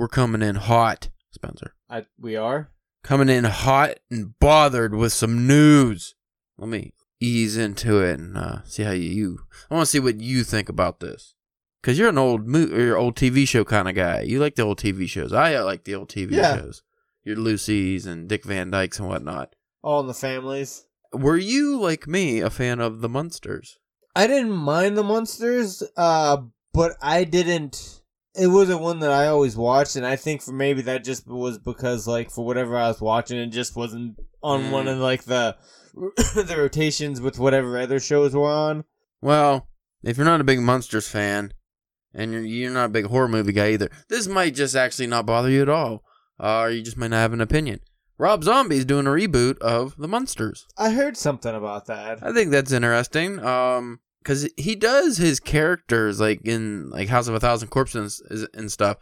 we're coming in hot, Spencer. I, we are. Coming in hot and bothered with some news. Let me ease into it and uh, see how you, you I want to see what you think about this. Cause you're an old mo- or old TV show kind of guy. You like the old TV shows. I uh, like the old TV Yeah. shows. Your Lucy's and Dick Van Dykes and whatnot. All in the families. Were you like me a fan of the Munsters? I didn't mind the Munsters, uh, but I didn't. It wasn't one that I always watched, and I think for maybe that just was because, like, for whatever I was watching, it just wasn't on Mm. one of like the the rotations with whatever other shows were on. Well, if you're not a big Munsters fan, and you're you're not a big horror movie guy either, this might just actually not bother you at all. Uh, or you just might not have an opinion. Rob Zombie's doing a reboot of the Munsters. I heard something about that. I think that's interesting. Um, because he does his characters like in like House of a Thousand Corpses and, and stuff.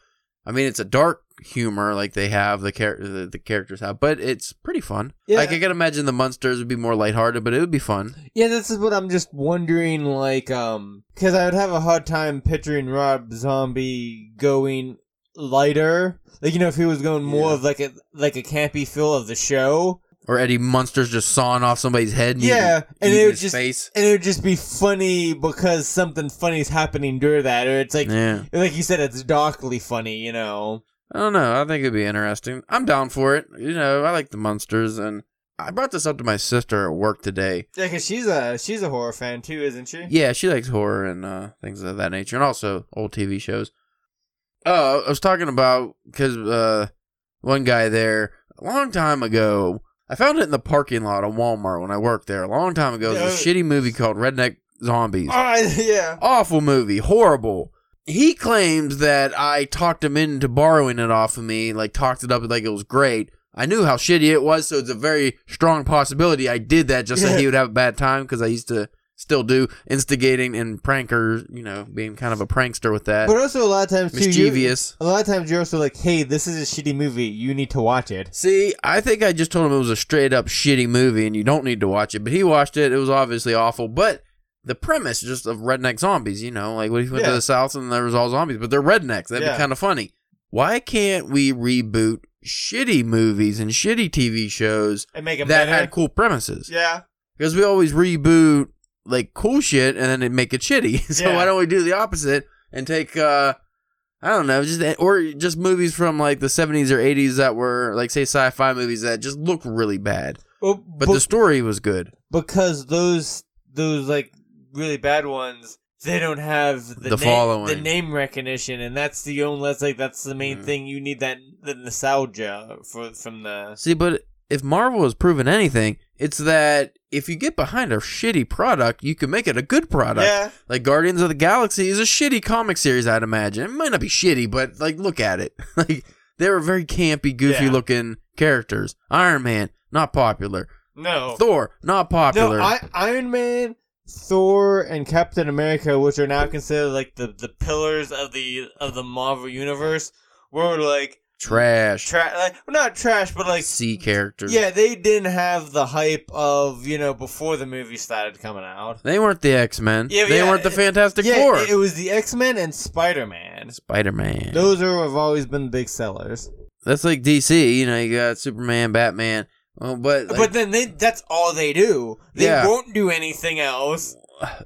I mean, it's a dark humor like they have the char- the, the characters have, but it's pretty fun. Yeah. Like I can imagine the Munsters would be more lighthearted, but it would be fun. Yeah, this is what I'm just wondering, like, um, because I would have a hard time picturing Rob Zombie going lighter. Like, you know, if he was going more Yeah. of like a like a campy feel of the show. Or Eddie Munsters just sawing off somebody's head. And Yeah, and it would his just- face. and it would just be funny because something funny is happening during that, or it's like, Yeah. like you said, it's darkly funny, you know. I don't know. I think it'd be interesting. I'm down for it. You know, I like the Munsters, and I brought this up to my sister at work today. Yeah, because she's a she's a horror fan too, isn't she? Yeah, she likes horror and uh, things of that nature, and also old TV shows. Oh, I was talking about because uh, one guy there a long time ago, I found it in the parking lot of Walmart when I worked there a long time ago. It was a shitty movie called Redneck Zombies. Oh, yeah. awful movie, horrible. He claims that I talked him into borrowing it off of me, like talked it up like it was great. I knew how shitty it was, so it's a very strong possibility I did that just so he would have a bad time because I used to still do instigating and pranker, you know, being kind of a prankster with that. But also a lot of times too, you- Mischievous. a lot of times you're also like, hey, this is a shitty movie. You need to watch it. See, I think I just told him it was a straight up shitty movie and you don't need to watch it, but he watched it. It was obviously awful, but the premise just of redneck zombies, you know, like what if you went to the south and there was all zombies, but they're rednecks. That'd Yeah. be kind of funny. Why can't we reboot shitty movies and shitty TV shows And make that better. had cool premises? yeah. Because we always reboot like cool shit and then it make it shitty. so Yeah. why don't we do the opposite and take uh I don't know, just or just movies from like the 70s or 80s that were like say sci-fi movies that just look really bad, Well, but but the story was good. because those those like really bad ones they don't have the, The na- following. the name recognition and that's the only that's like that's the main Mm. thing you need that the nostalgia for from the See, but if Marvel has proven anything, it's that if you get behind a shitty product, you can make it a good product. yeah Like Guardians of the Galaxy is a shitty comic series, I'd imagine. It might not be shitty, but like look at it. like they were very campy, goofy Yeah. looking characters. Iron Man, not popular. no Thor, not popular. no I, Iron Man Thor and Captain America which are now considered like the the pillars of the of the Marvel universe were like Trash. trash like well, not trash but like C characters. yeah they didn't have the hype of you know before the movie started coming out They weren't the X Men. Yeah, they yeah, weren't the Fantastic yeah, Four. it was the X Men and Spider Man. Spider Man. Those are have always been big sellers. That's like DC. You know, you got Superman, Batman. Oh, but like, but then they that's all they do. They Yeah. won't do anything else.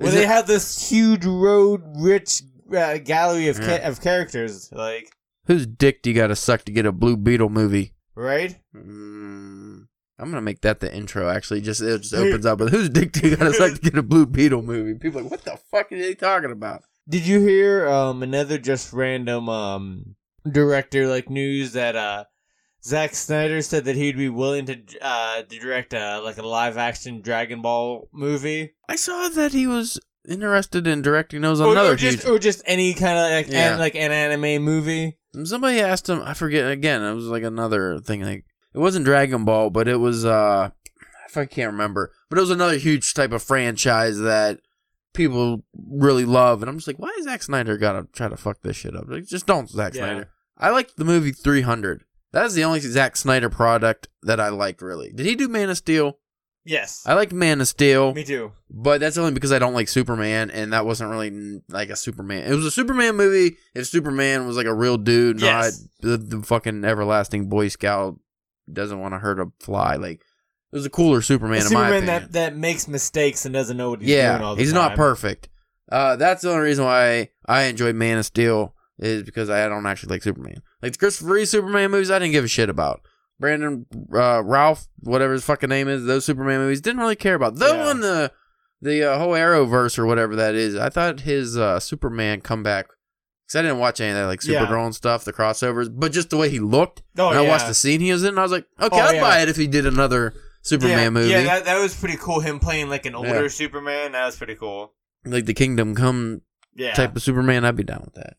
Is they it- have this huge road rich uh, gallery of ca- of characters, like whose dick do you got to suck to get a Blue Beetle movie? right? Mm, I'm gonna make that the intro. Actually, just it just opens up with whose dick do you got to suck to get a Blue Beetle movie? People are like, what the fuck are they talking about? Did you hear um another just random um director like news that uh Zack Snyder said that he'd be willing to uh direct a like a live action Dragon Ball movie? I saw that he was interested in directing those or, another or just huge. or just any kind of like Yeah. an, like an anime movie. Somebody asked him. I forget again. It was like another thing. Like it wasn't Dragon Ball, but it was. uh If I can't remember, but it was another huge type of franchise that people really love, and I'm just like, why is Zack Snyder gotta try to fuck this shit up? Like, just don't, Zack Yeah. Snyder. I liked the movie 300. That is the only Zack Snyder product that I liked. Really, did he do Man of Steel? Yes. I like Man of Steel, Me too. but that's only because I don't like Superman, and that wasn't really like a Superman. It was a Superman movie if Superman was like a real dude, Yes. not the, the fucking everlasting Boy Scout doesn't want to hurt a fly. Like it was a cooler Superman A in my Superman that, that makes mistakes and doesn't know what he's yeah, doing all the he's time. not perfect. Uh, that's the only reason why I enjoyed Man of Steel is because I don't actually like Superman. Like the Christopher Reeve Superman movies, I didn't give a shit about. Brandon uh, Ralph, whatever his fucking name is, those Superman movies didn't really care about. Though Yeah. on the the uh, whole Arrowverse or whatever that is, I thought his uh, Superman comeback. Because I didn't watch any of that like Yeah. Supergirl and stuff, the crossovers, but just the way he looked. Oh, and I watched the scene he was in, and I was like, okay, Oh, I'd yeah. buy it if he did another Superman yeah, movie. Yeah, that, that was pretty cool. Him playing like an older Yeah. Superman. That was pretty cool. like the Kingdom Come Yeah. type of Superman, I'd be down with that.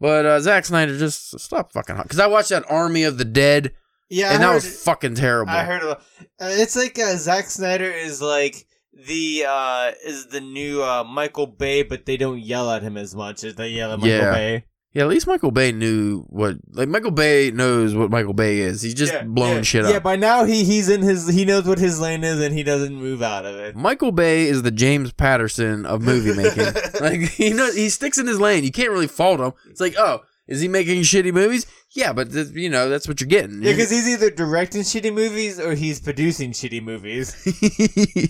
But uh, Zack Snyder just stop fucking hot because I watched that Army of the Dead yeah, and I that heard, was fucking terrible. I heard. A, uh, it's like uh, Zack Snyder is like the uh is the new uh Michael Bay, but they don't yell at him as much as they yell at Michael Yeah. Bay. yeah, at least Michael Bay knew what like Michael Bay knows what Michael Bay is. He's just yeah, blowing yeah, shit up. Yeah, by now he he's in his he knows what his lane is and he doesn't move out of it. Michael Bay is the James Patterson of movie making. like he knows he sticks in his lane. You can't really fault him. It's like, oh, is he making shitty movies? Yeah, but th- you know that's what you're getting. Yeah, because he's either directing shitty movies or he's producing shitty movies.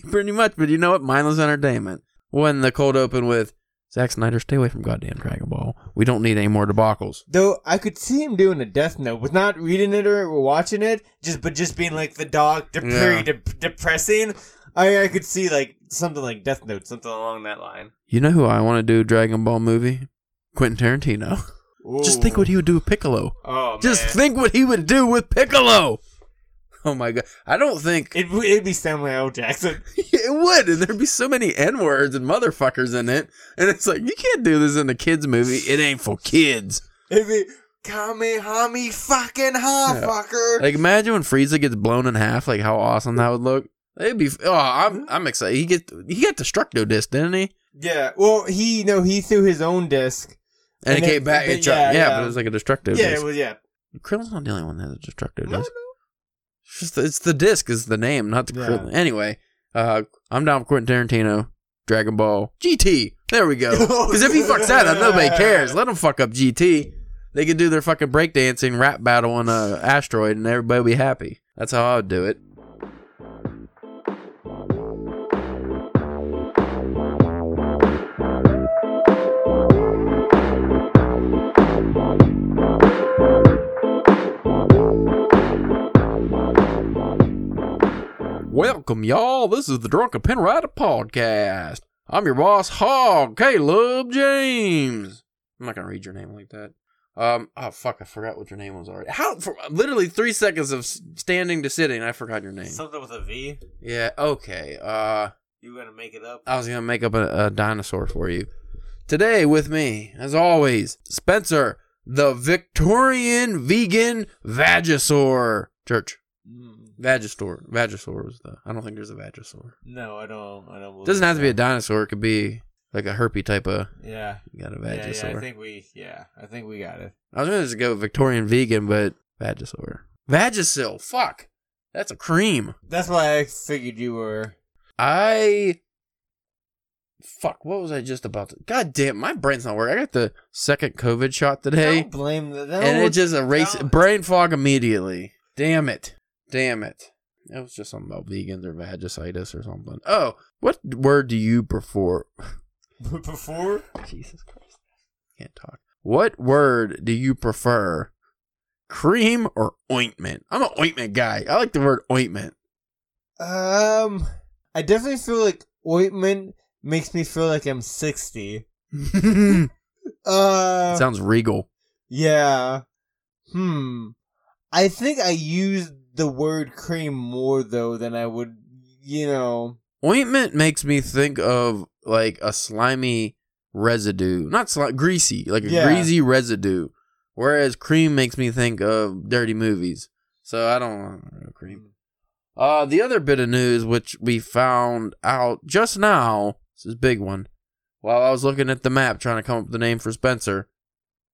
Pretty much, but you know what? Mindless entertainment. When the cold open with Zack Snyder, stay away from goddamn Dragon Ball. We don't need any more debacles. Though I could see him doing a Death Note, with not reading it or watching it, just but just being like the dog, de- Yeah. very de- depressing. I I could see like something like Death Note, something along that line. You know who I want to do a Dragon Ball movie? Quentin Tarantino. Just think what he would do with Piccolo. Oh Just man. think what he would do with Piccolo. Oh my god. I don't think It, it'd be Samuel L. Jackson. it would, and there'd be so many N words and motherfuckers in it. And it's like, you can't do this in a kid's movie. It ain't for kids. It'd be Kamehame fucking ha Yeah. fucker. Like imagine when Frieza gets blown in half, like how awesome that would look. It'd be oh, I'm I'm excited. He get he got Destructo disc, didn't he? yeah. Well, he no, he threw his own disc. And, And it then- came back. It tried- yeah, yeah, yeah. but it was like a destructive. Yeah, disc. it was yeah. Krillin's not the only one that has a Destructo No, disc. It's just the, it's the disc is the name, not the Yeah. Krillin. Anyway, uh, I'm down with Quentin Tarantino. Dragon Ball GT. There we go. Because if he fucks that up, nobody cares. Let him fuck up GT. They could do their fucking breakdancing rap battle on a asteroid, and everybody be happy. That's how I would do it. Welcome, y'all. This is the Drunken Pen Rider podcast. I'm your boss, Hog Caleb James. I'm not gonna read your name like that. Um. Oh fuck! I forgot what your name was already. How? For literally three seconds of standing to sitting, I forgot your name. Something with a V. Yeah. Okay. Uh. You gonna make it up? I was gonna make up a, a dinosaur for you. Today with me, as always, Spencer, the Victorian vegan Vagisaur. Church. Mm, Vagisaur. Vagisaur was the. I don't think there's a Vagisaur. no, I don't. I don't. It doesn't have to be a dinosaur. It could be like a herpy type of. Yeah. You got a Yeah, yeah, I think we. Yeah, I think we got it. I was gonna just go Victorian vegan, but Vagisaur. Vagisil. Fuck. That's a cream. That's why I figured you were. I. Fuck. What was I just about to? God damn, my brain's not working. I got the second COVID shot today, Don't blame the. and it just erased brain fog immediately. Damn it. Damn it. It was just something about vegans or vagicitis or something. Oh, what word do you prefer? before. Jesus Christ. Can't talk. What word do you prefer? Cream or ointment? I'm an ointment guy. I like the word ointment. Um, I definitely feel like ointment makes me feel like I'm sixty. Uh, Sounds regal. yeah. Hmm. I think I use the word cream more though than I would. You know. Ointment makes me think of like a slimy residue. Not sli- greasy, like a Yeah. greasy residue. Whereas cream makes me think of dirty movies. So I don't want cream. Uh, the other bit of news which we found out just now, this is a big one. While I was looking at the map trying to come up with the name for Spencer,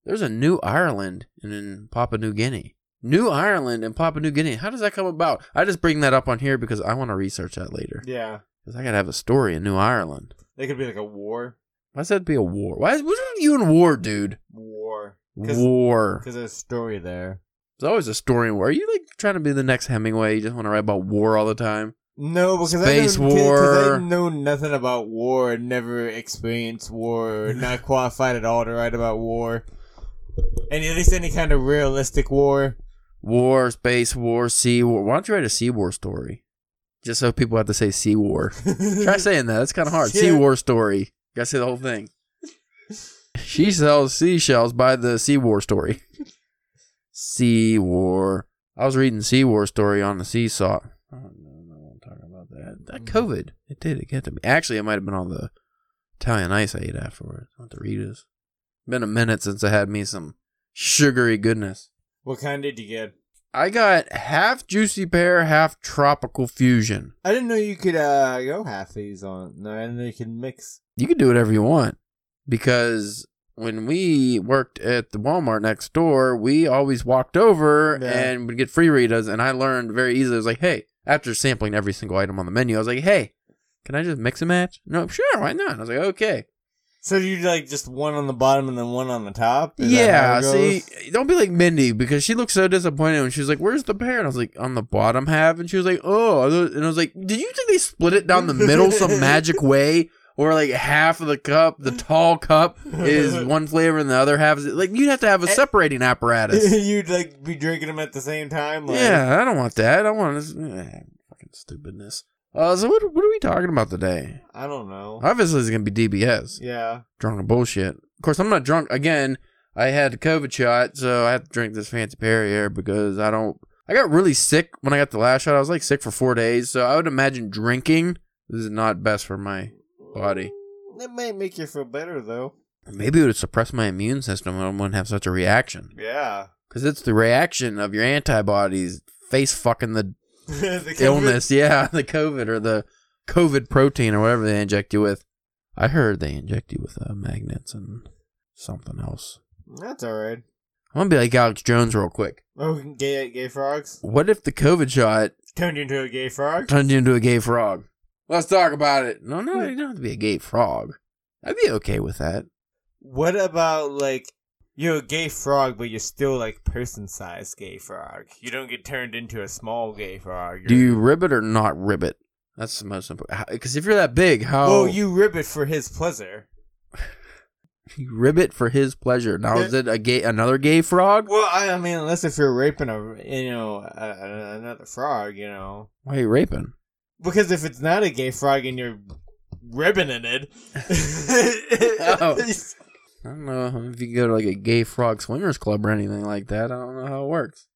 there's a new Ireland in Papua New Guinea. New Ireland and Papua New Guinea. How does that come about? I just bring that up on here because I want to research that later. Yeah. Because I gotta have a story in New Ireland. They could be like a war. Why does that be a war? Why is what's with you in war, dude? War. Cause, War. Because there's a story there. There's always a story in war. Are you like trying to be the next Hemingway? You just want to write about war all the time? No, because Space I war. I know nothing about war. Never experienced war. Not qualified at all to write about war. And at least any kind of realistic war. War, space war, sea war. Why don't you write a sea war story? Just so people have to say sea war. Try saying that. That's kind of hard. Sea war story. gotta say the whole thing. She sells seashells by the sea war story. sea war. I was reading sea war story on the seesaw. I don't know. I don't talk about that. That mm. COVID. It did. It get to me. Actually, it might have been on the Italian ice I ate afterwards. Not the Ritas. Been a minute since I had me some sugary goodness. What kind did you get? I got half juicy pear, half tropical fusion. I didn't know you could uh, go half these on. No, I didn't know you could mix. You can do whatever you want because when we worked at the Walmart next door, we always walked over Yeah. and would get free Ritas. And I learned very easily. I was like, hey, after sampling every single item on the menu, I was like, hey, can I just mix and match? No, sure, why not? I was like, okay. So you like just one on the bottom and then one on the top? Is yeah, see, don't be like Mindy because she looked so disappointed when she was like, "Where's the pear?" And I was like, "On the bottom half," and she was like, "Oh," and I was like, "Did you think they split it down the middle some magic way?" Or like half of the cup, the tall cup is one flavor, and the other half is like you'd have to have a separating apparatus. You'd like be drinking them at the same time. Like, yeah, I don't want that. I want this eh, fucking stupidness. Uh, so what what are we talking about today? I don't know. Obviously, it's gonna be DBS. yeah. drunk bullshit. Of course, I'm not drunk again. I had a COVID shot, so I have to drink this fancy Perrier because I don't. I got really sick when I got the last shot. I was like sick for four days, so I would imagine drinking this is not best for my body. It might make you feel better though. Maybe it would suppress my immune system and I wouldn't have such a reaction. Yeah. Because it's the reaction of your antibodies face fucking the illness. Yeah, the COVID or the COVID protein or whatever they inject you with. I heard they inject you with uh, magnets and something else. That's all right. I'm gonna be like Alex Jones real quick. Oh, gay gay frogs What if the COVID shot turned you into a gay frog. turned you into a gay frog? Let's talk about it. No, no, you don't have to be a gay frog. I'd be okay with that. What about like you're a gay frog, but you're still like person-sized gay frog? You don't get turned into a small gay frog. Do You're- you ribbit or not ribbit? That's the most important. Because if you're that big, how Well, you ribbit for his pleasure. you ribbit for his pleasure? Now is it a gay another gay frog? Well, I, I mean, unless if you're raping a you know a, a, another frog, you know, Why are you raping? because if it's not a gay frog and you're ribboning it, Oh. I don't know if you go to like a gay frog swingers club or anything like that. I don't know how it works.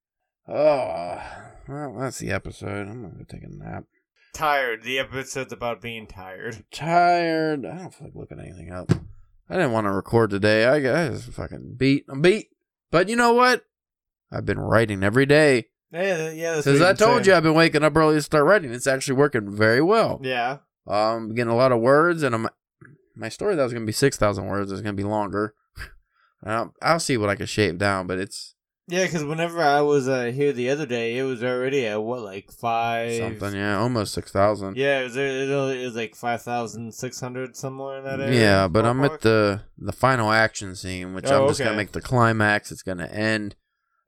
Oh, well, that's the episode. I'm gonna go take a nap. tired. The episode's about being tired. tired. I don't feel like looking anything up. I didn't want to record today. I I just fucking beat. I'm beat. But you know what? I've been writing every day. Yeah, yeah. Since I told say. you I've been waking up early to start writing. It's actually working very well. Yeah. Um, getting a lot of words, and I'm my story that was gonna be six thousand words is gonna be longer. I'll, I'll see what I can shave down, but it's Yeah, because whenever I was uh, here the other day, it was already at what, like five something. Yeah, almost six thousand. Yeah, it was, it was, it was like five thousand six hundred somewhere in that area. Yeah, but I'm at the the final action scene, which Oh, I'm just okay. gonna make the climax. It's gonna end.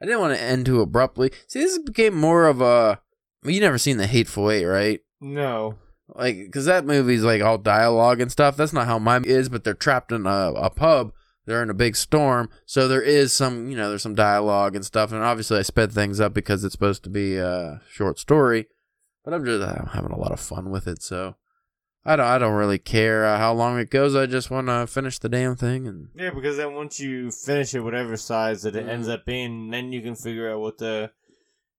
I didn't want to end too abruptly. See, this became more of a. Well, you never seen the Hateful Eight, right? no. Like, because that movie's like all dialogue and stuff. That's not how mine is. But they're trapped in a, a pub. They're in a big storm, so there is some, you know, there's some dialogue and stuff. And obviously, I sped things up because it's supposed to be a short story. But I'm just I'm having a lot of fun with it, so I don't I don't really care uh, how long it goes. I just want to finish the damn thing and Yeah, because then once you finish it, whatever size that it ends up being, then you can figure out what to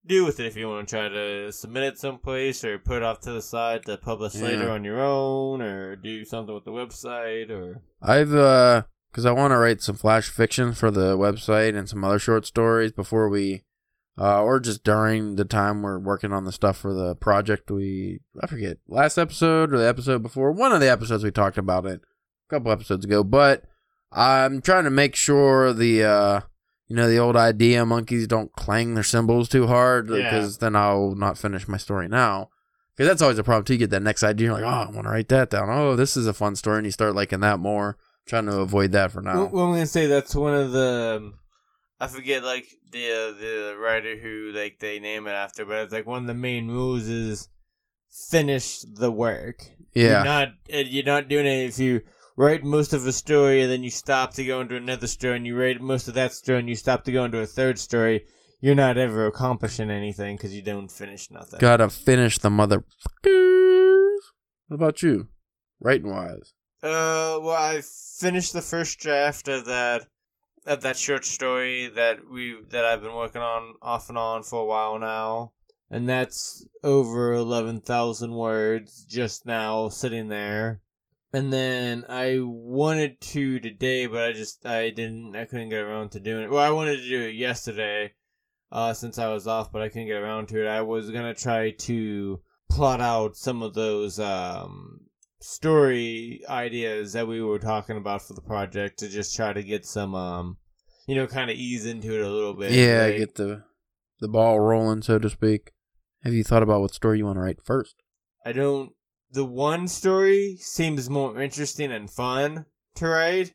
do with it. If you want to try to submit it someplace or put it off to the side to publish later on your own, or do something with the website, or I've uh because I want to write some flash fiction for the website and some other short stories before we uh or just during the time we're working on the stuff for the project we I forget last episode or the episode before one of the episodes we talked about it a couple episodes ago but I'm trying to make sure the uh you know the old idea monkeys don't clang their cymbals too hard Yeah. because then I'll not finish my story now. Because that's always a problem too. You get that next idea, you're like, oh, I want to write that down. Oh, this is a fun story, and you start liking that more. trying to avoid that for now. Well, well, I'm gonna say that's one of the. um, I forget like the uh, the writer who like they name it after, but it's like one of the main rules is finish the work. yeah, You're not uh, you're not doing it if you write most of a story and then you stop to go into another story and you write most of that story and you stop to go into a third story. You're not ever accomplishing anything because you don't finish nothing. gotta finish the motherfuckers. What about you, writing wise? Uh, well, I finished the first draft of that of that short story that we that I've been working on off and on for a while now, and that's over eleven thousand words just now sitting there. And then I wanted to today, but I just I didn't I couldn't get around to doing it. Well, I wanted to do it yesterday, uh, since I was off, but I couldn't get around to it. I was gonna try to plot out some of those um story ideas that we were talking about for the project to just try to get some um you know kind of ease into it a little bit Yeah, get the the ball rolling, so to speak. Have you thought about what story you want to write first? i don't the one story seems more interesting and fun to write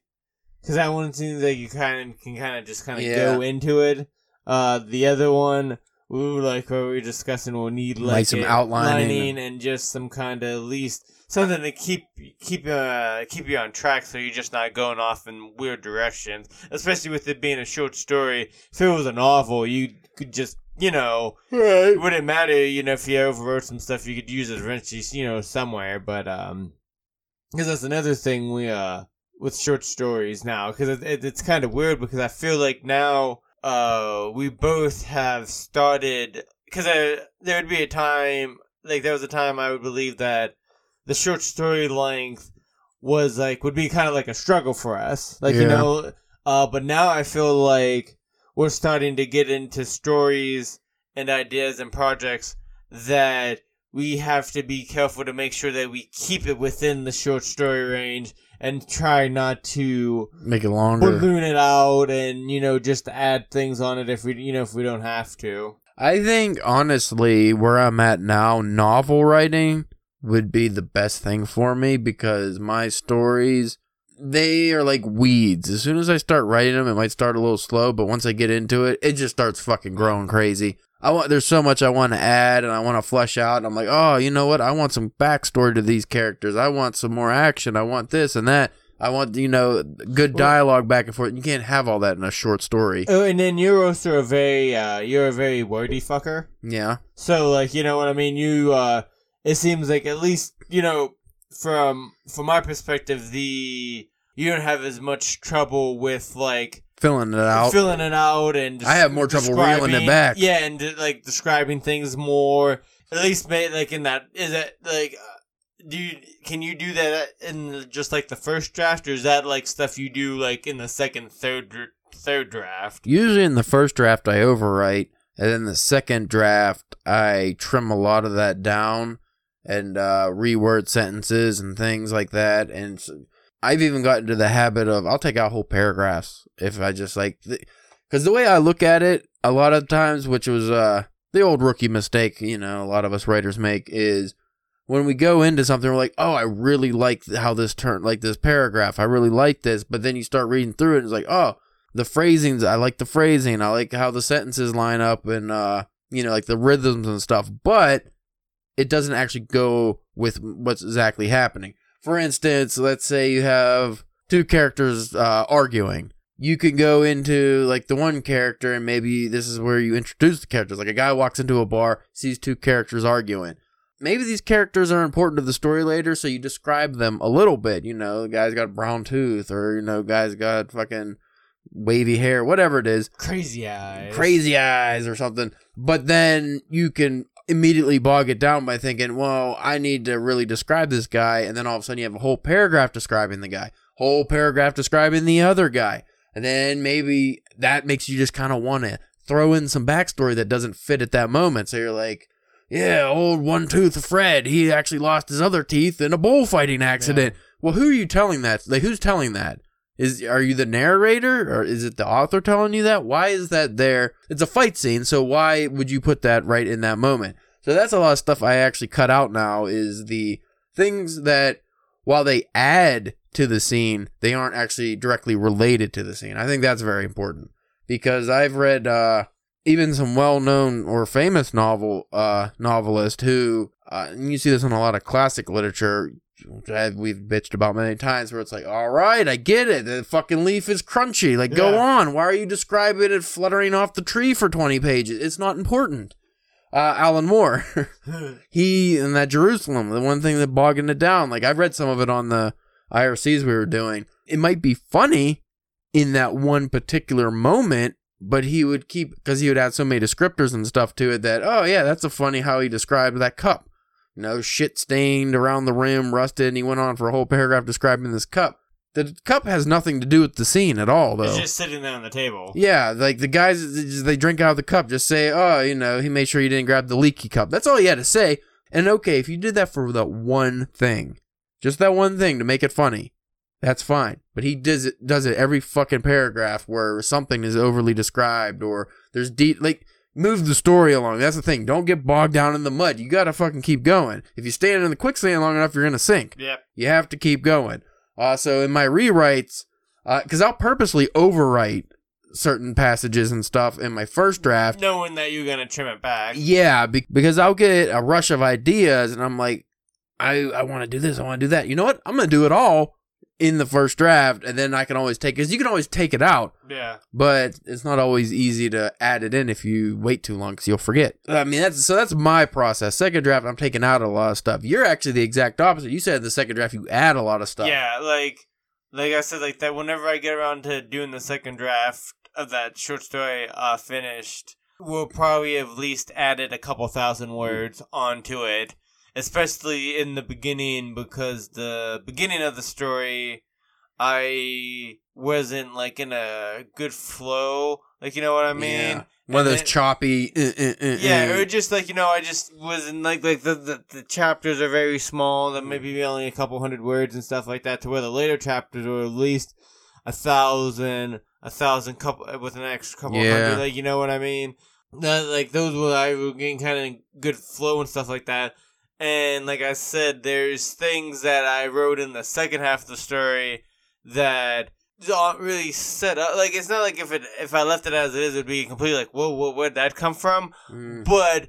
because that one seems like you kind of can kind of just kind of Yeah. go into it uh the other one Ooh, like what we were discussing, will need like, Like some outlining and just some kind of at least something to keep keep uh keep you on track, so you're just not going off in weird directions. Especially with it being a short story. If it was a novel, you could just you know Right. it wouldn't matter. You know, if you overwrote some stuff, you could use it eventually, you know, somewhere. But um, because that's another thing we uh with short stories now, because it, it, it's kind of weird because I feel like now uh we both have started because there would be a time like there was a time I would believe that the short story length was like would be kind of like a struggle for us, like you know. Uh, but now I feel like we're starting to get into stories and ideas and projects that we have to be careful to make sure that we keep it within the short story range and try not to Make it longer. balloon it out and you know just add things on it if we you know if we don't have to. I think honestly, where I'm at now, novel writing would be the best thing for me because my stories they are like weeds. As soon as I start writing them, it might start a little slow, but once I get into it, it just starts fucking growing crazy. I want there's so much I want to add and I want to flesh out. And I'm like, oh, you know what? I want some backstory to these characters. I want some more action. I want this and that. I want you know good dialogue back and forth. You can't have all that in a short story. Oh, and then you're also a very uh you're a very wordy fucker. Yeah. So like you know what I mean. You uh, it seems like at least you know from from my perspective, the you don't have as much trouble with like Filling it out. filling it out and I have more trouble reeling it back. Yeah, and like describing things more. At least, like in that, is it like, uh, do you can you do that in just like the first draft, or is that like stuff you do like in the second, third, third draft? Usually in the first draft, I overwrite, and then the second draft, I trim a lot of that down and uh, reword sentences and things like that. And I've even gotten to the habit of I'll take out whole paragraphs if I just like, because the way I look at it, a lot of times, which was uh, the old rookie mistake, you know, a lot of us writers make is. When we go into something, we're like, "Oh, I really like how this turn, like this paragraph. I really like this." But then you start reading through it, and it's like, "Oh, the phrasings i like the phrasing i like how the sentences line up and uh you know like the rhythms and stuff but it doesn't actually go with what's exactly happening for instance let's say you have two characters uh arguing. You can go into like the one character and maybe this is where you introduce the characters. Like a guy walks into a bar sees two characters arguing. Maybe these characters are important to the story later so you describe them a little bit. You know the guy's got a brown tooth or you know guy's got fucking wavy hair, whatever it is, Crazy eyes. crazy eyes or something. But then you can immediately bog it down by thinking, well, I need to really describe this guy. And then all of a sudden you have a whole paragraph describing the guy, whole paragraph describing the other guy. And then maybe that makes you just kind of want to throw in some backstory that doesn't fit at that moment. So you're like, yeah, old one tooth Fred, he actually lost his other teeth in a bullfighting accident. Well, who are you telling that? Like, who's telling that? Is are you the narrator or is it the author telling you that? Why is that there? It's a fight scene, so why would you put that right in that moment? So that's a lot of stuff I actually cut out now is the things that while they add to the scene, they aren't actually directly related to the scene. I think that's very important because I've read uh, even some well-known or famous novel uh, novelist who uh, and you see this in a lot of classic literature we've bitched about many times where it's like all right i get it. The fucking leaf is crunchy. Like go on. Why are you describing it fluttering off the tree for 20 pages? It's not important. Uh, alan moore he and that jerusalem the one thing that bogging it down like i've read some of it on the ircs we were doing. It might be funny in that one particular moment but he would keep because he would add so many descriptors and stuff to it that oh yeah that's a funny how he described that cup know shit stained around the rim rusted and he went on for a whole paragraph describing this cup. The cup has nothing to do with the scene at all though. It's just sitting there on the table. yeah like the guys they drink out of the cup. Just say oh you know he made sure you didn't grab the leaky cup. That's all he had to say. And okay if you did that for that one thing just that one thing to make it funny that's fine. But he does it does it every fucking paragraph where something is overly described or there's deep like move the story along. That's the thing. Don't get bogged down in the mud. You gotta fucking keep going. If you stand in the quicksand long enough, you're gonna sink. Yep. You have to keep going. Uh, so in my rewrites, because I'll purposely overwrite certain passages and stuff in my first draft. Knowing that you're gonna trim it back. Yeah, be- because I'll get a rush of ideas and I'm like, I, I want to do this, I want to do that. You know what? I'm going to do it all in the first draft and then I can always take because you can always take it out, Yeah. but it's not always easy to add it in if you wait too long because you'll forget. I mean, that's so that's my process. Second draft, I'm taking out a lot of stuff. You're actually the exact opposite. You said the second draft, you add a lot of stuff. Yeah, like like I said, like that. Whenever I get around to doing the second draft of that short story uh, finished, we'll probably have at least added a couple thousand words onto it, especially in the beginning because the beginning of the story, I wasn't like in a good flow. Like you know what I mean? Yeah. One of those then- choppy. uh, uh, uh, Yeah, uh. or just like you know, I just wasn't like like the, the the chapters are very small, that maybe only a couple hundred words and stuff like that. To where the later chapters were at least a thousand, a thousand couple with an extra couple Yeah. hundred. Like you know what I mean? That, like those were I was getting kind of good flow and stuff like that. And like I said, there's things that I wrote in the second half of the story that aren't really set up. Like it's not like if it if I left it as it is, it'd be completely like, whoa, whoa, where'd that come from? Mm. But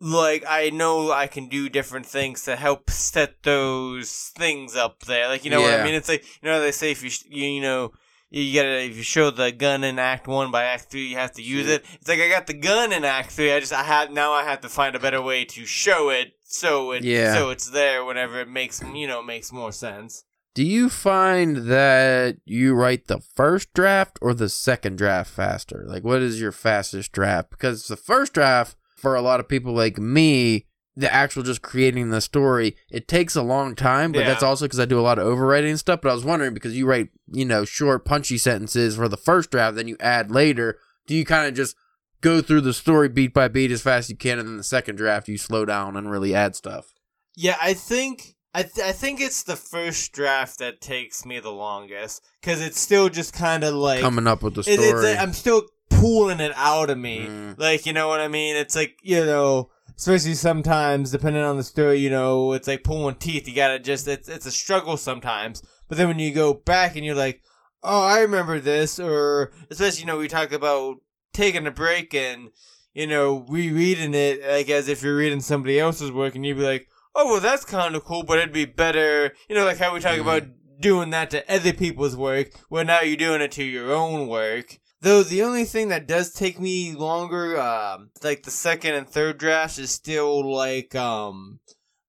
like I know I can do different things to help set those things up there. Like you know what I mean? It's like you know they say if you sh- you, you know you gotta if you show the gun in Act One by Act Three you have to use it. It's like I got the gun in Act Three. I just I have now I have to find a better way to show it so it Yeah. so it's there whenever it makes you know makes more sense. Do you find that you write the first draft or the second draft faster? Like, what is your fastest draft? Because the first draft, for a lot of people like me, the actual just creating the story, it takes a long time, but Yeah. that's also because I do a lot of overwriting and stuff. But I was wondering because you write, you know, short, punchy sentences for the first draft, then you add later. Do you kind of just go through the story beat by beat as fast as you can, and then the second draft you slow down and really add stuff? Yeah, I think I th- I think it's the first draft that takes me the longest because it's still just kind of like Coming up with the it- story. it's, I'm still pulling it out of me. Mm. Like you know what I mean? It's like you know, especially sometimes depending on the story, you know, it's like pulling teeth. You gotta just it's it's a struggle sometimes. But then when you go back and you're like, oh, I remember this, or especially you know we talked about taking a break and you know rereading it like as if you're reading somebody else's work, and you'd be like, oh well, that's kind of cool, but it'd be better, you know, like how we talk Mhm. about doing that to other people's work, well now you're doing it to your own work. Though the only thing that does take me longer, um, like the second and third drafts, is still like um,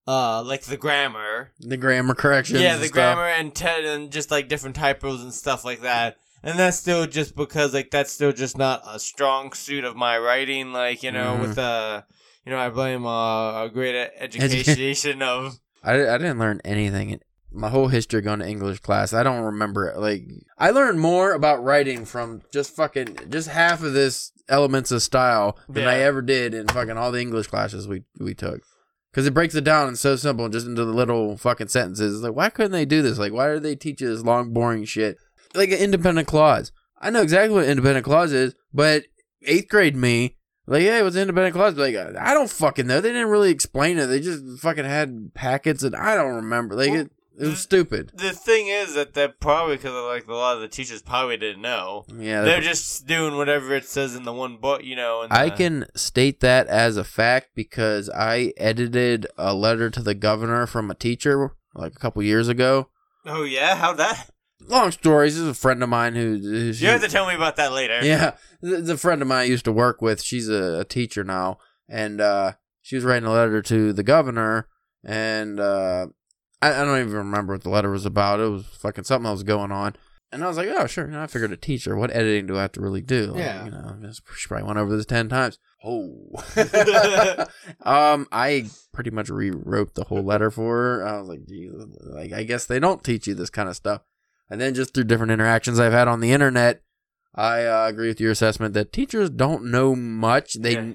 uh, like the grammar. the grammar corrections. yeah, and the stuff. grammar and te- and just like different typos and stuff like that. And that's still just because like that's still just not a strong suit of my writing. Like you know, Mhm. with uh, you know, I blame uh, a great e- education of I, I didn't learn anything. in My whole history going to English class, I don't remember it. Like I learned more about writing from just fucking just half of this elements of style than I ever did in fucking all the English classes we we took. Because it breaks it down and so simple, just into the little fucking sentences. Like, why couldn't they do this? Like, why do they teach you this long, boring shit? like an independent clause. I know exactly what independent clause is, but eighth grade me, like, yeah, it was independent clause. Like, I don't fucking know. They didn't really explain it. They just fucking had packets, and I don't remember. Like, it, it was stupid. The thing is that that probably because like a lot of the teachers probably didn't know. Yeah, They're just doing whatever it says in the one book, you know. And I the- can state that as a fact because I edited a letter to the governor from a teacher like a couple years ago. Oh yeah, how that? Long stories. This is a friend of mine who. who You have to tell me about that later. yeah, the, the friend of mine I used to work with. She's a, a teacher now, and uh, she was writing a letter to the governor, and uh, I, I don't even remember what the letter was about. It was fucking something that was going on. And I was like, oh, sure. You know, I figured a teacher. What editing do I have to really do? Like, Yeah. You know, she probably went over this 10 times. Oh. um, I pretty much rewrote the whole letter for her. I was like, Jesus, like, I guess they don't teach you this kind of stuff. And then just through different interactions I've had on the internet, I uh, agree with your assessment that teachers don't know much. They, Yeah.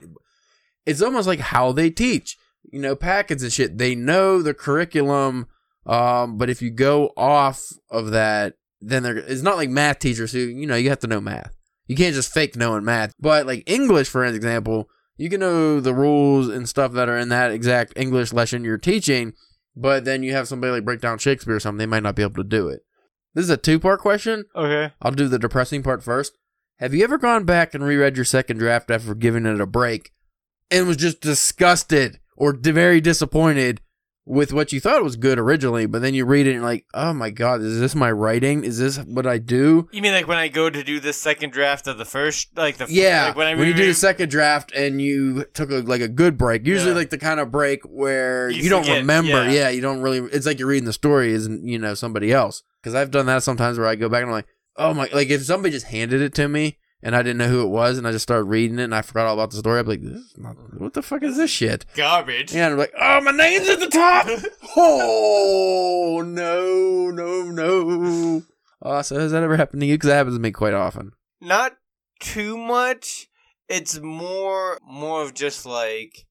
it's almost like how they teach. You know, packets and shit. They know the curriculum, um, but if you go off of that, then they're. It's not like math teachers who you know you have to know math. You can't just fake knowing math. But like English, for example, you can know the rules and stuff that are in that exact English lesson you're teaching. But then you have somebody like break down Shakespeare or something, they might not be able to do it. This is a two part question. Okay. I'll do the depressing part first. Have you ever gone back and reread your second draft after giving it a break and was just disgusted or very disappointed with what you thought was good originally, but then you read it and like, oh my god, is this my writing? Is this what I do? You mean like when I go to do the second draft of the first, like the Yeah, like when I when you do the second draft and you took a, like a good break, usually Yeah. like the kind of break where You you, don't remember. yeah. Yeah. you don't really. It's like you're reading the story, isn't you know somebody else? Because I've done that sometimes where I go back and I'm like, oh my, like if somebody just handed it to me and I didn't know who it was and I just started reading it and I forgot all about the story, I'm like, this is not, what the fuck is this shit? garbage. Yeah, and I'm like, oh, my name's at the top. oh no, no, no. Uh, so has that ever happened to you? Because that happens to me quite often. Not too much. It's more more of just like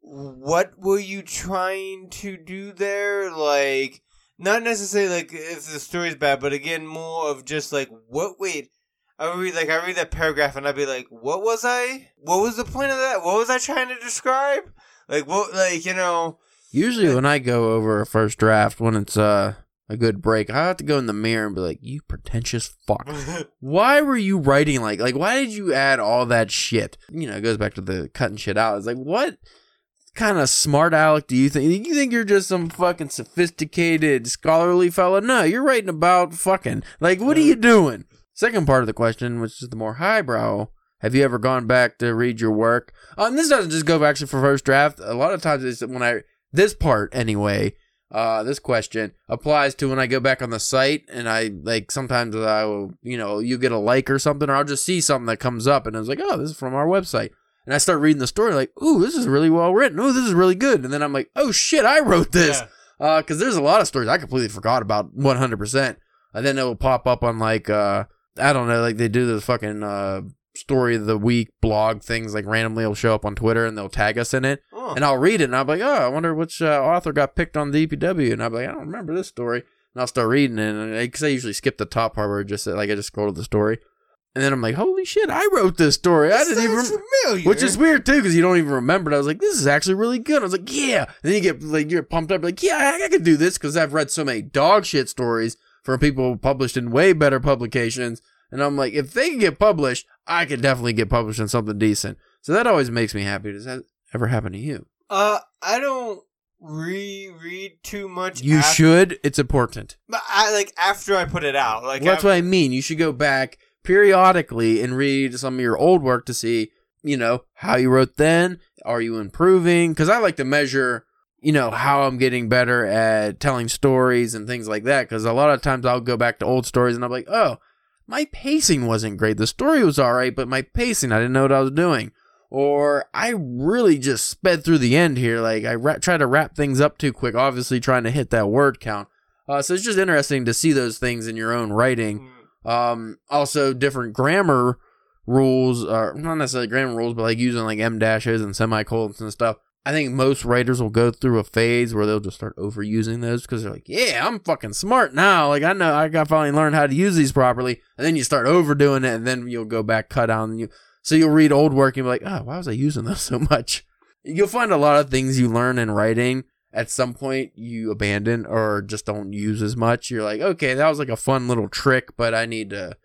what were you trying to do there? Like not necessarily like if the story's bad, but again more of just like what wait I would read like I read that paragraph and I'd be like, What was I? What was the point of that? What was I trying to describe? Like what like, you know Usually, when I go over a first draft, when it's uh, a good break, I have to go in the mirror and be like, "You pretentious fuck! Why were you writing like like? Why did you add all that shit? You know, it goes back to the cutting shit out. It's like, what kind of smart aleck do you think? You think you're just some fucking sophisticated, scholarly fella? No, you're writing about fucking. Like, what are you doing? Second part of the question, which is the more highbrow. Have you ever gone back to read your work? Um, this doesn't just go back to for first draft. A lot of times it's when I this part anyway. Uh, this question applies to when I go back on the site and I like sometimes I will you know you get a like or something or I'll just see something that comes up and I was like oh this is from our website and I start reading the story like ooh this is really well written ooh this is really good and then I'm like oh shit I wrote this Yeah. uh because there's a lot of stories I completely forgot about 100 percent and then it will pop up on like uh I don't know like they do this fucking uh story of the week blog things like randomly will show up on Twitter and they'll tag us in it Oh. and I'll read it and I'll be like, oh, I wonder which uh, author got picked on the DPW. And I'll be like, I don't remember this story. And I'll start reading it. And because I usually skip the top part where just like I just scroll to the story. And then I'm like, holy shit, I wrote this story. I didn't even. Familiar. Which is weird too, because you don't even remember it. I was like, this is actually really good. I was like, yeah. And then you get like you're pumped up, like, yeah, I, I could do this because I've read so many dog shit stories from people published in way better publications. And I'm like, if they can get published, I could definitely get published in something decent. So that always makes me happy. Does that ever happen to you? Uh, I don't reread too much. You after, should. It's important. But I like after I put it out. Like Well, that's I, what I mean. You should go back periodically and read some of your old work to see, you know, how you wrote then. Are you improving? Because I like to measure, you know, how I'm getting better at telling stories and things like that. Because a lot of times I'll go back to old stories and I'm like, oh, my pacing wasn't great. The story was all right, but my pacing, I didn't know what I was doing. Or I really just sped through the end here. Like I ra- try to wrap things up too quick, obviously trying to hit that word count. Uh, so it's just interesting to see those things in your own writing. Mm, Um, also different grammar rules, or not necessarily grammar rules, but like using like em dashes and semicolons and stuff. I think most writers will go through a phase where they'll just start overusing those because they're like, yeah, I'm fucking smart now. Like I know I got finally learned how to use these properly. And then you start overdoing it, and then you'll go back, cut down, and you. So you'll read old work and be like, oh, why was I using those so much? You'll find a lot of things you learn in writing at some point you abandon or just don't use as much. You're like, okay, that was like a fun little trick, but I need to,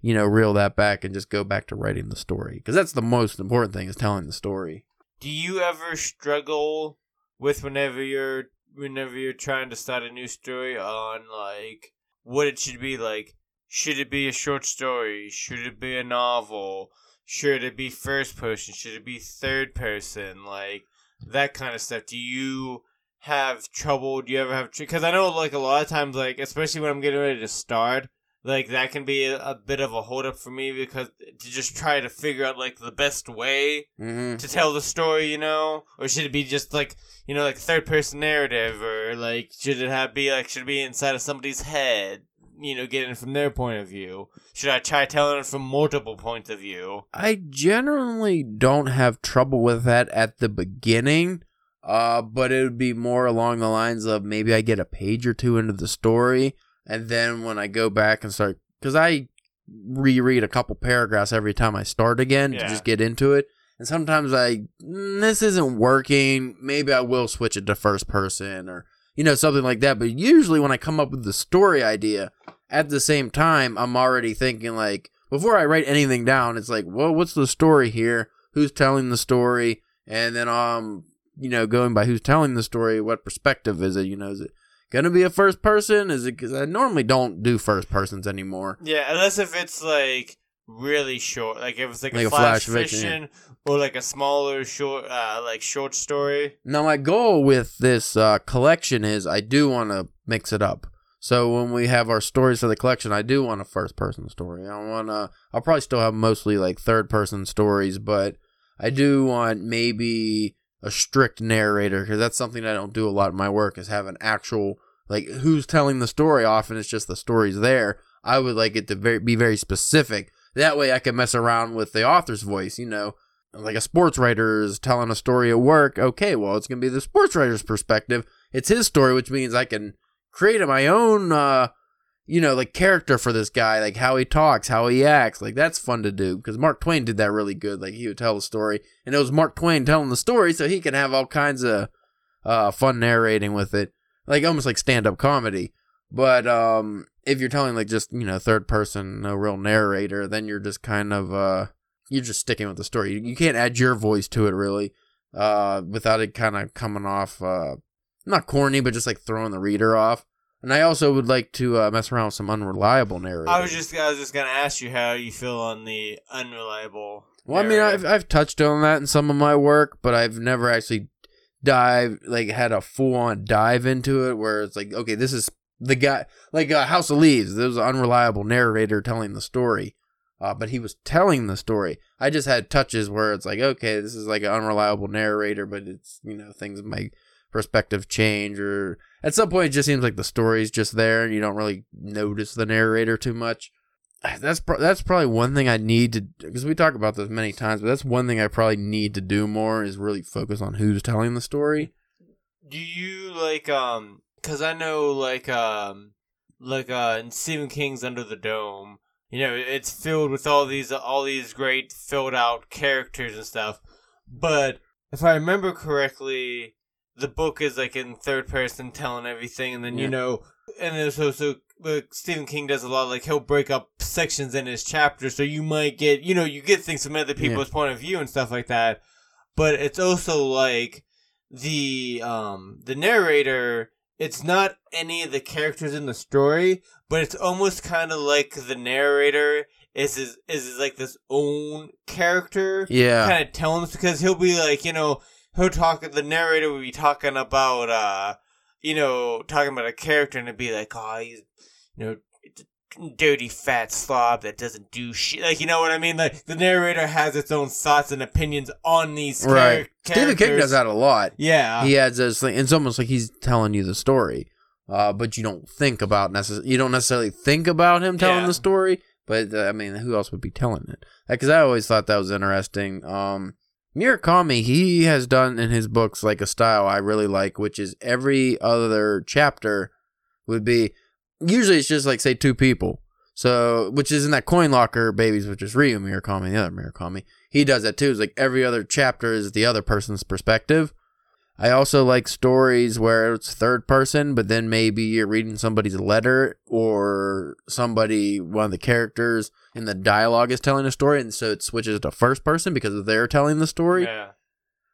you know, reel that back and just go back to writing the story because that's the most important thing is telling the story. Do you ever struggle with whenever you're whenever you're trying to start a new story on like what it should be like? Should it be a short story? Should it be a novel? Should it be first person? Should it be third person? Like that kind of stuff. Do you have trouble? Do you ever have because I know like a lot of times like especially when I'm getting ready to start like that can be a, a bit of a holdup for me because to just try to figure out like the best way Mm-hmm. to tell the story, you know, or should it be just like you know like third person narrative, or like should it have be like should it be inside of somebody's head, you know, getting it from their point of view? Should I try telling it from multiple points of view? I generally don't have trouble with that at the beginning, uh, but it would be more along the lines of maybe I get a page or two into the story, and then when I go back and start, because I reread a couple paragraphs every time I start again Yeah. to just get into it. And sometimes I, "Mm, this isn't working. Maybe I will switch it to first person or, you know, something like that. But usually when I come up with the story idea, at the same time, I'm already thinking like, before I write anything down, it's like, well, what's the story here? Who's telling the story? And then, um, you know, going by who's telling the story, what perspective is it? You know, is it gonna be a first person? Is it because I normally don't do first persons anymore? Yeah, unless if it's like really short, like if it's like, Like a flash, flash fiction, fiction or like a smaller short, uh, like short story. Now, my goal with this uh, collection is I do want to mix it up. So when we have our stories for the collection, I do want a first person story. I want to. I'll probably still have mostly like third person stories, but I do want maybe a strict narrator because that's something I don't do a lot in my work is have an actual like who's telling the story. Often it's just the story's there. I would like it to very, be very specific. That way I can mess around with the author's voice. You know, like a sports writer is telling a story at work. Okay, well it's gonna be the sports writer's perspective. It's his story, which means I can create my own uh you know like character for this guy like how he talks how he acts like that's fun to do because mark twain did that really good like he would tell a story and it was mark twain telling the story so he can have all kinds of uh fun narrating with it like almost like stand-up comedy but um if you're telling like just you know third person no real narrator then you're just kind of uh you're just sticking with the story you, you can't add your voice to it really uh without it kind of coming off uh not corny, but just like throwing the reader off. And I also would like to uh, mess around with some unreliable narrators. I was just I was just gonna ask you how you feel on the unreliable. well, I mean. I've I've touched on that in some of my work, but I've never actually dive like had a full on dive into it where it's like, okay, this is the guy like uh, House of Leaves. There was an unreliable narrator telling the story, uh, but he was telling the story. I just had touches where it's like, okay, this is like an unreliable narrator, but it's you know things might perspective change or at some point it just seems like the story's just there and you don't really notice the narrator too much that's pro- that's probably one thing i need to because we talk about this many times but that's one thing i probably need to do more is really focus on who's telling the story Do you like um? Cause I know like um, like uh, in Stephen King's Under the Dome, you know, it's filled with all these all these great filled out characters and stuff. But if I remember correctly, the book is like in third person telling everything, and then Yeah. you know, and then so so. Like Stephen King does a lot. Like he'll break up sections in his chapters, so you might get, you know, you get things from other people's point of view and stuff like that. But it's also like the um the narrator it's not any of the characters in the story but it's almost kind of like the narrator is is, is like this own character yeah kind of telling us because he'll be like you know he'll talk the narrator will be talking about uh you know talking about a character and it'd be like oh he's you know dirty fat slob that doesn't do shit. Like you know what i mean? Like the narrator has its own thoughts and opinions on these char- right stephen king does that a lot. Yeah. He adds those things it's almost like he's telling you the story uh, but you don't think about necess- you don't necessarily think about him telling Yeah. the story but uh, i mean who else would be telling it? Because i always thought that was interesting. Um Murakami, he has done in his books like a style I really like, which is every other chapter would be usually it's just like say two people. So which is in that coin locker babies, which is Ryu Murakami, the other Murakami. He does that too. It's like every other chapter is the other person's perspective. I also like stories where it's third person, but then maybe you're reading somebody's letter or somebody, one of the characters in the dialogue is telling a story, and so it switches to first person because they're telling the story. Yeah.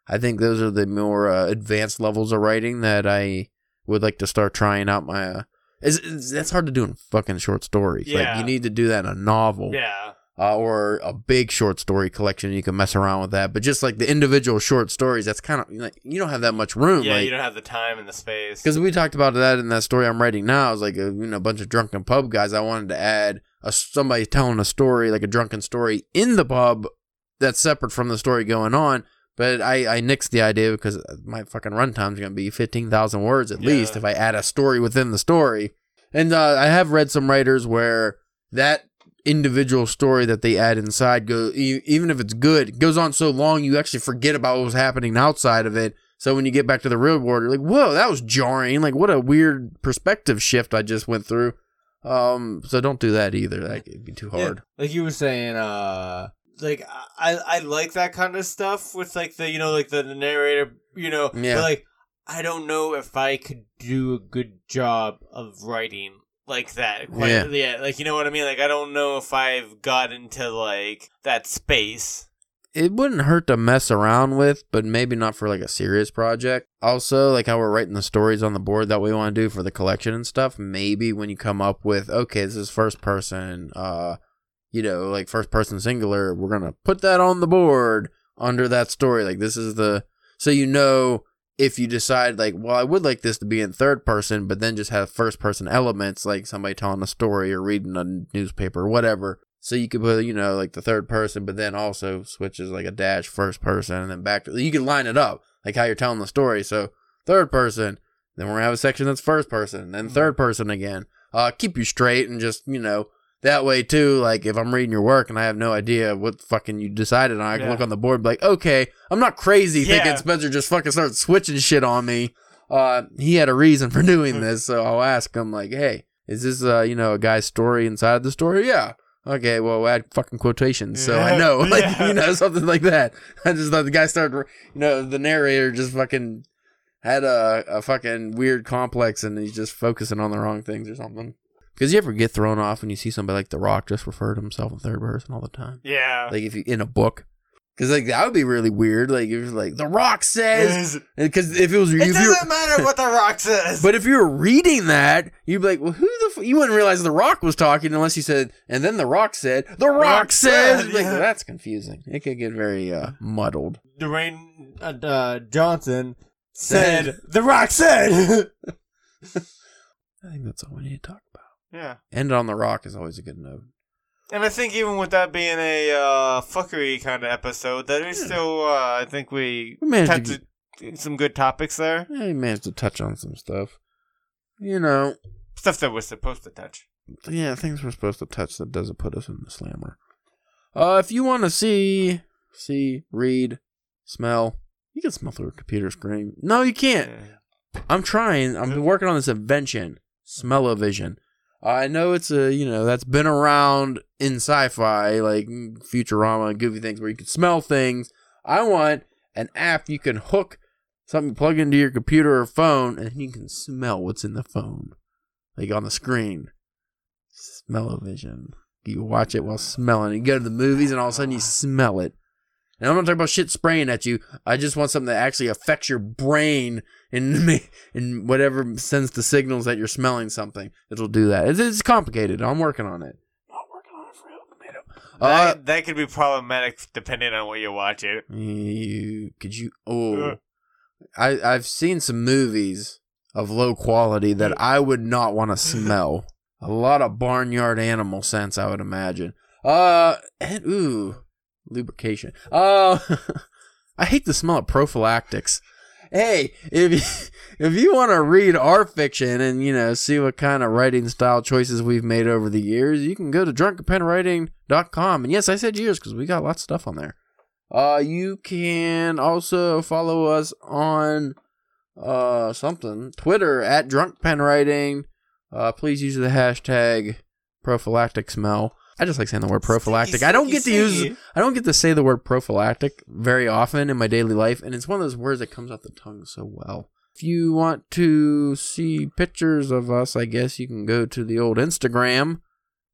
I think those are the more uh, advanced levels of writing that I would like to start trying out. My uh, is, that's hard to do in fucking short stories. Like you need to do that in a novel Yeah. uh, or a big short story collection. You can mess around with that, but just like the individual short stories, that's kind of like you don't have that much room. Yeah, like, you don't have the time and the space. because we talked about that in that story I'm writing now. It's like a, you know, a bunch of drunken pub guys. I wanted to add a somebody telling a story, like a drunken story, in the pub that's separate from the story going on. But I, I nixed the idea because my fucking runtime's going to be 15,000 words at Yeah. least if I add a story within the story. And uh, I have read some writers where that individual story that they add inside go even if it's good it goes on so long you actually forget about what was happening outside of it. So when you get back to the real world you're like whoa that was jarring. Like what a weird perspective shift i just went through. Um so don't do that either. That would be too Yeah, hard. like you were saying, uh, like I I like that kind of stuff with like the you know like the narrator you know Yeah. but like I don't know if I could do a good job of writing like that. Quite, Yeah. yeah, like you know what I mean. Like I don't know if I've got into like that space. it wouldn't hurt to mess around with, but maybe not for like a serious project. Also, like how we're writing the stories on the board that we want to do for the collection and stuff, maybe when you come up with, okay, this is first person, uh, you know, like first person singular, we're going to put that on the board under that story. Like this is the, so you know, if you decide like, well, I would like this to be in third person, but then just have first person elements, like somebody telling a story or reading a newspaper or whatever. So you could put, you know, like the third person, but then also switches like a dash first person and then back to, you can line it up like how you're telling the story. So third person, then we're gonna have a section that's first person, then third person again. Uh, keep you straight and just, you know, that way too. Like if I'm reading your work and I have no idea what fucking you decided on, I can Yeah. look on the board and be like, okay, I'm not crazy Yeah. thinking Spencer just fucking started switching shit on me. Uh, he had a reason for doing this, so I'll ask him like, hey, is this uh, you know, a guy's story inside the story? Yeah. Okay, well, add fucking quotations, so I know, like you know, something like that. I just thought the guy started, you know, the narrator just fucking had a, a fucking weird complex, and he's just focusing on the wrong things or something. Because you ever get thrown off when you see somebody like The Rock just refer to himself in third person all the time, Yeah. like if you in a book. Because like that would be really weird. Like if like The Rock says, because if it was it if doesn't matter what the rock says. but if you were reading that, you'd be like, well, who the f-? You wouldn't realize The Rock was talking unless you said, and then The Rock said, The Rock, Rock says. said, Like, yeah. that's confusing. It could get very uh, muddled. Dwayne uh, uh, Johnson said the rock said. I think that's all we need to talk about. Yeah. End on The Rock is always a good note. And I think even with that being a uh, fuckery kind of episode, that is Yeah. still, uh, I think we We managed to touched some good topics there. Yeah, he managed to touch on some stuff. You know, Stuff that we're supposed to touch. yeah, things we're supposed to touch that doesn't put us in the slammer. Uh, if you want to see, see, read, smell, you can smell through a computer screen. No, you can't. I'm trying. I'm working on this invention, smell-o-vision. I know it's a you know that's been around in sci-fi like mm, Futurama and goofy things where you can smell things. I want an app you can hook something plug into your computer or phone and you can smell what's in the phone, like on the screen. Smell-o-vision. You watch it while smelling. You go to the movies and all of a sudden you smell it. And I'm not talking about shit spraying at you. I just want something that actually affects your brain and ma- and whatever sends the signals that you're smelling something. It'll do that. It's, it's complicated. I'm working on it. Not working on it for real, tomato. Uh, That, that could be problematic depending on what you're watching. you could you? Oh, Uh. I I've seen some movies of low quality that I would not want to smell. A lot of barnyard animal scents, I would imagine. Uh, and ooh, lubrication. Uh, I hate the smell of prophylactics. Hey, if you, if you want to read our fiction and you know see what kind of writing style choices we've made over the years, you can go to drunkenpenwriting.com. And yes, I said years because we got lots of stuff on there. Uh, you can also follow us on uh something Twitter at Drunk Pen Writing. Uh, please use the hashtag prophylactic smell. I just like saying the word prophylactic. I don't get to use I don't get to say the word prophylactic very often in my daily life, and it's one of those words that comes off the tongue so well. If you want to see pictures of us, I guess you can go to the old Instagram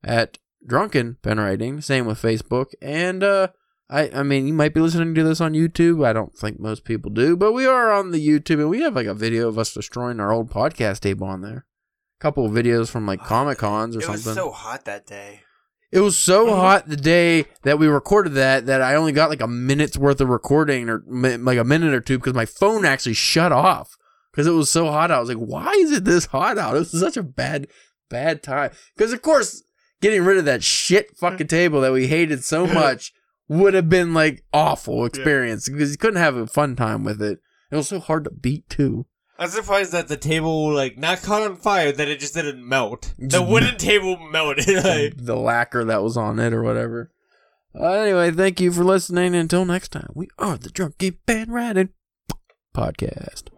at Drunken Pen Writing. Same with Facebook, and uh, I I mean you might be listening to this on YouTube. I don't think most people do, but we are on the YouTube, and we have like a video of us destroying our old podcast tape on there. A couple of videos from like Comic Cons or It something. It was so hot that day. It was so Mhm. hot the day that we recorded that that I only got like a minute's worth of recording or mi- like a minute or two because my phone actually shut off because it was so hot. I was like, why is it this hot out? This is such a bad, bad time. Because of course, getting rid of that shit fucking table that we hated so much would have been like awful experience because you couldn't have a fun time with it. It was so hard to beat too. I'm surprised that the table like not caught on fire that it just didn't melt. The wooden table melted. like, the lacquer that was on it or whatever. Uh, anyway, thank you for listening. Until next time, we are the Drunken Pen Writing Podcast.